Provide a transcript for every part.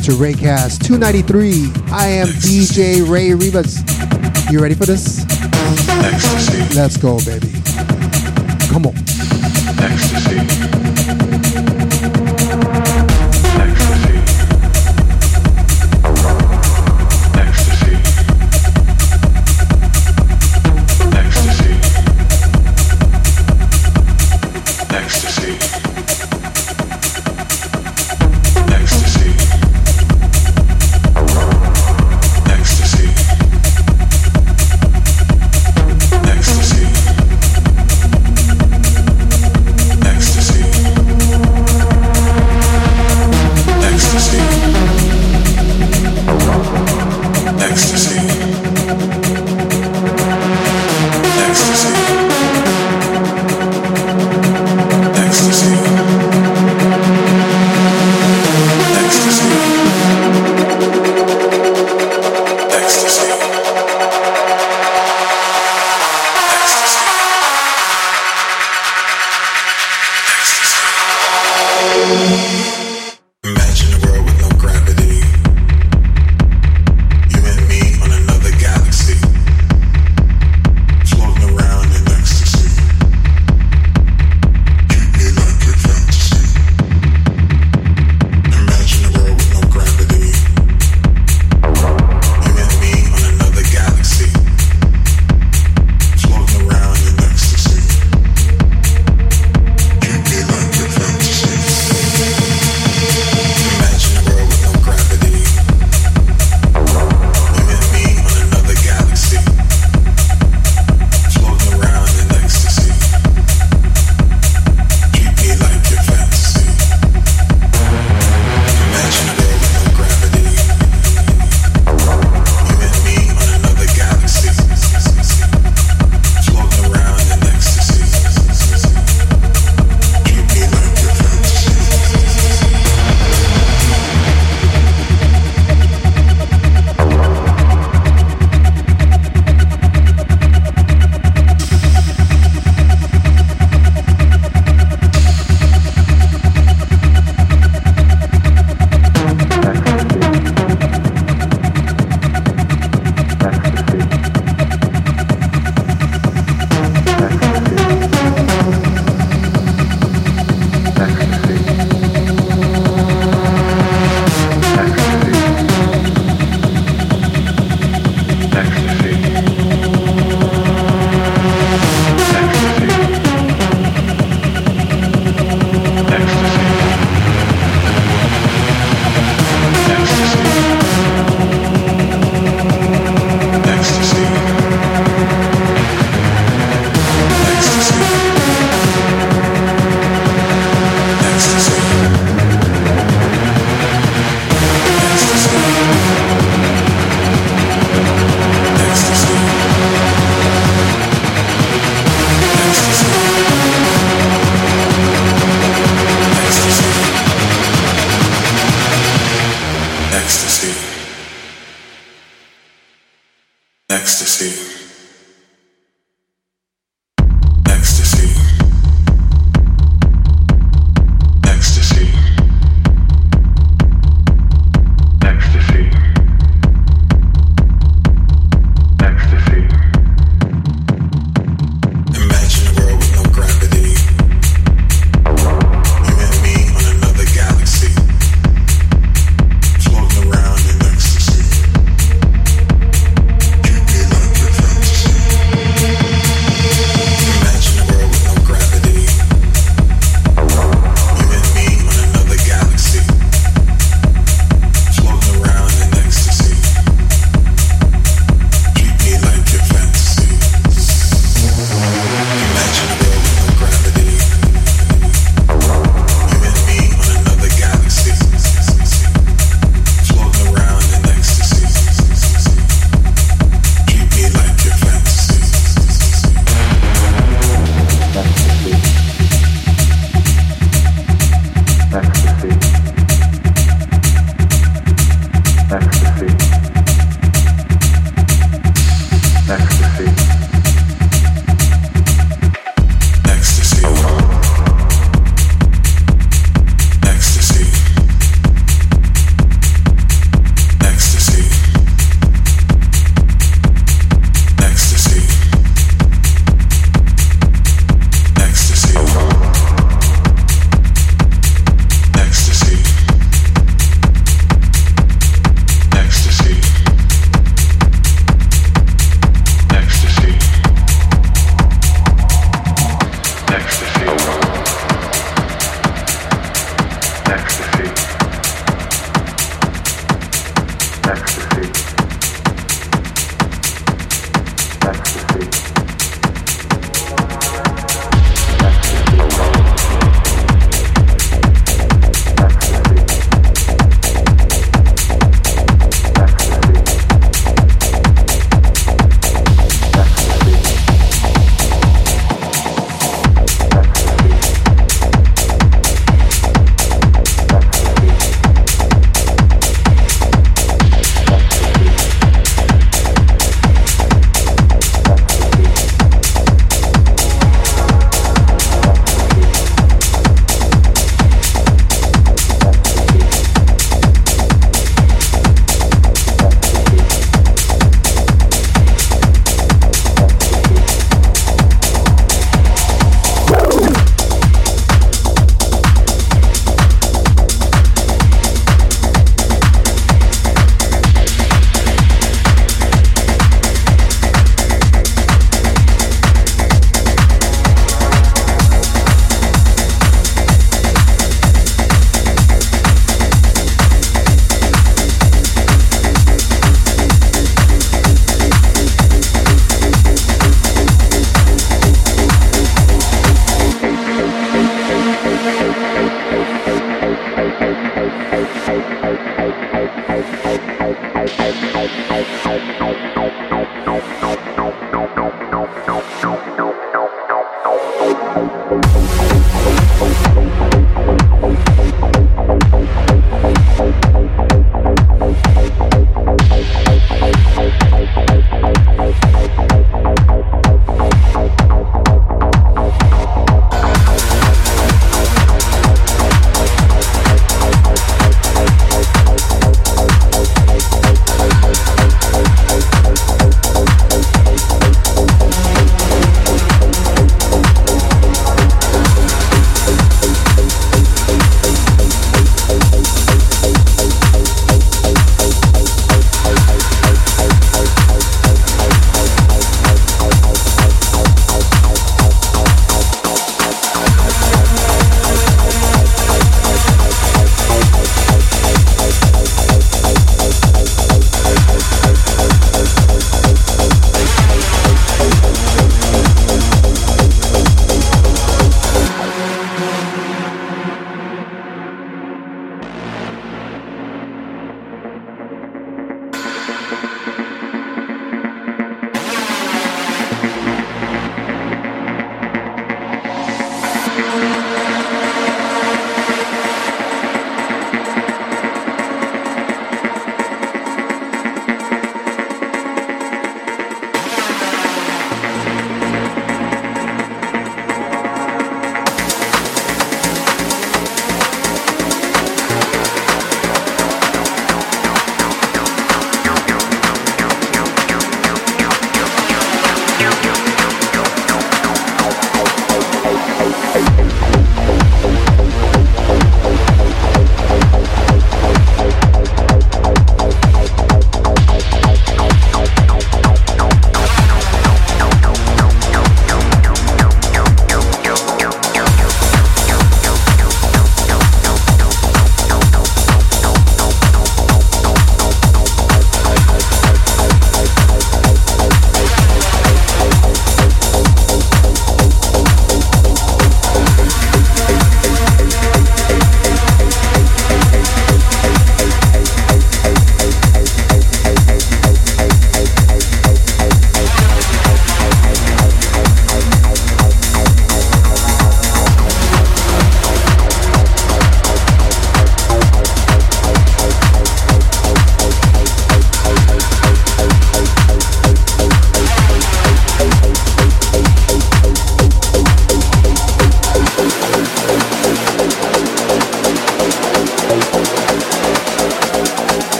welcome to ReyCast 293. I am DJ Rey Rivas. You ready for this? Let's go, baby. Come on.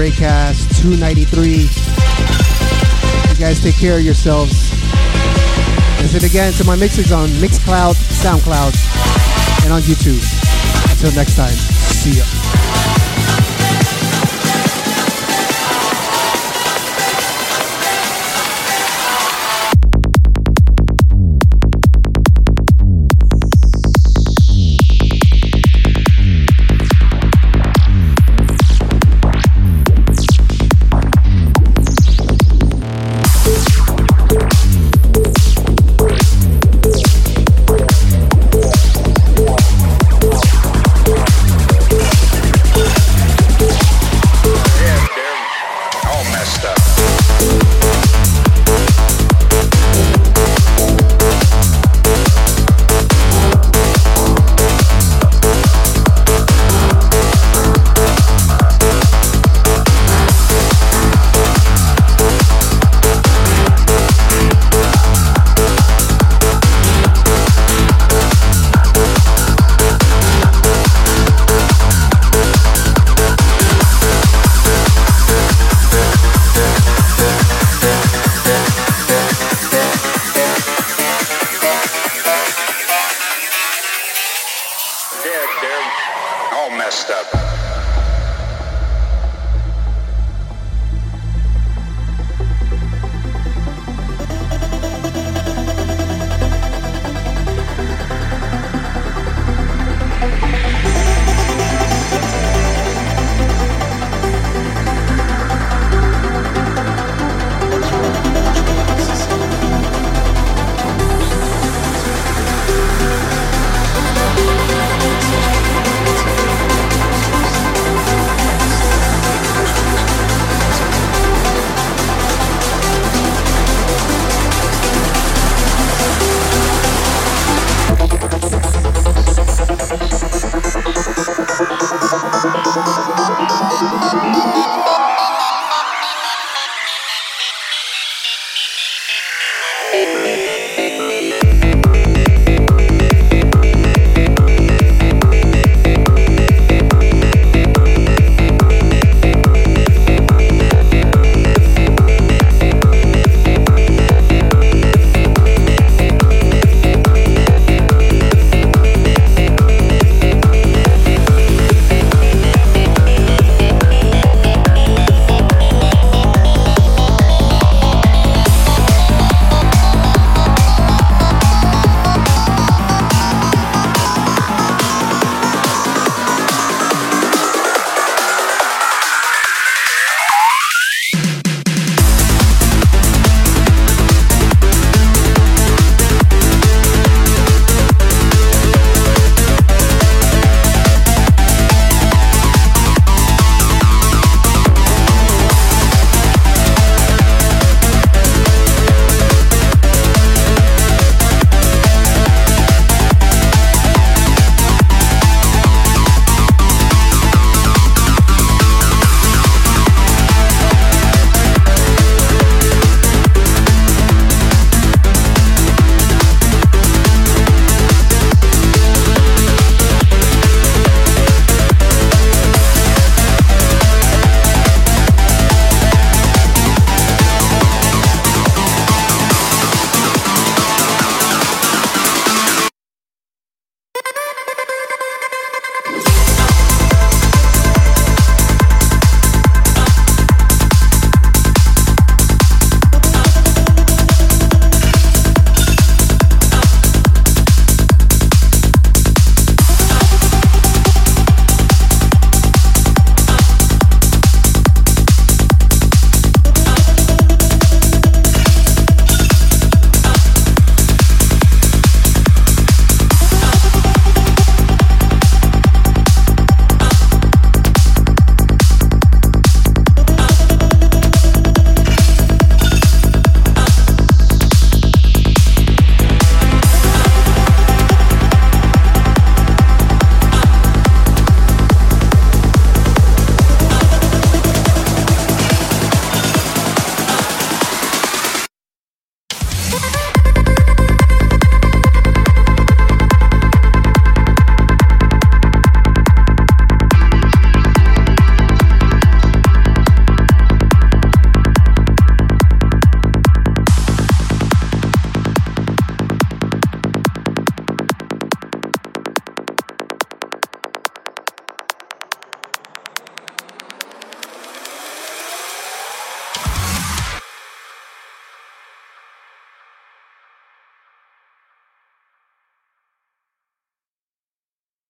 ReyCast 293. You guys take care of yourselves. Listen again to my mixes on Mixcloud, SoundCloud, and on YouTube. Until next time, see ya.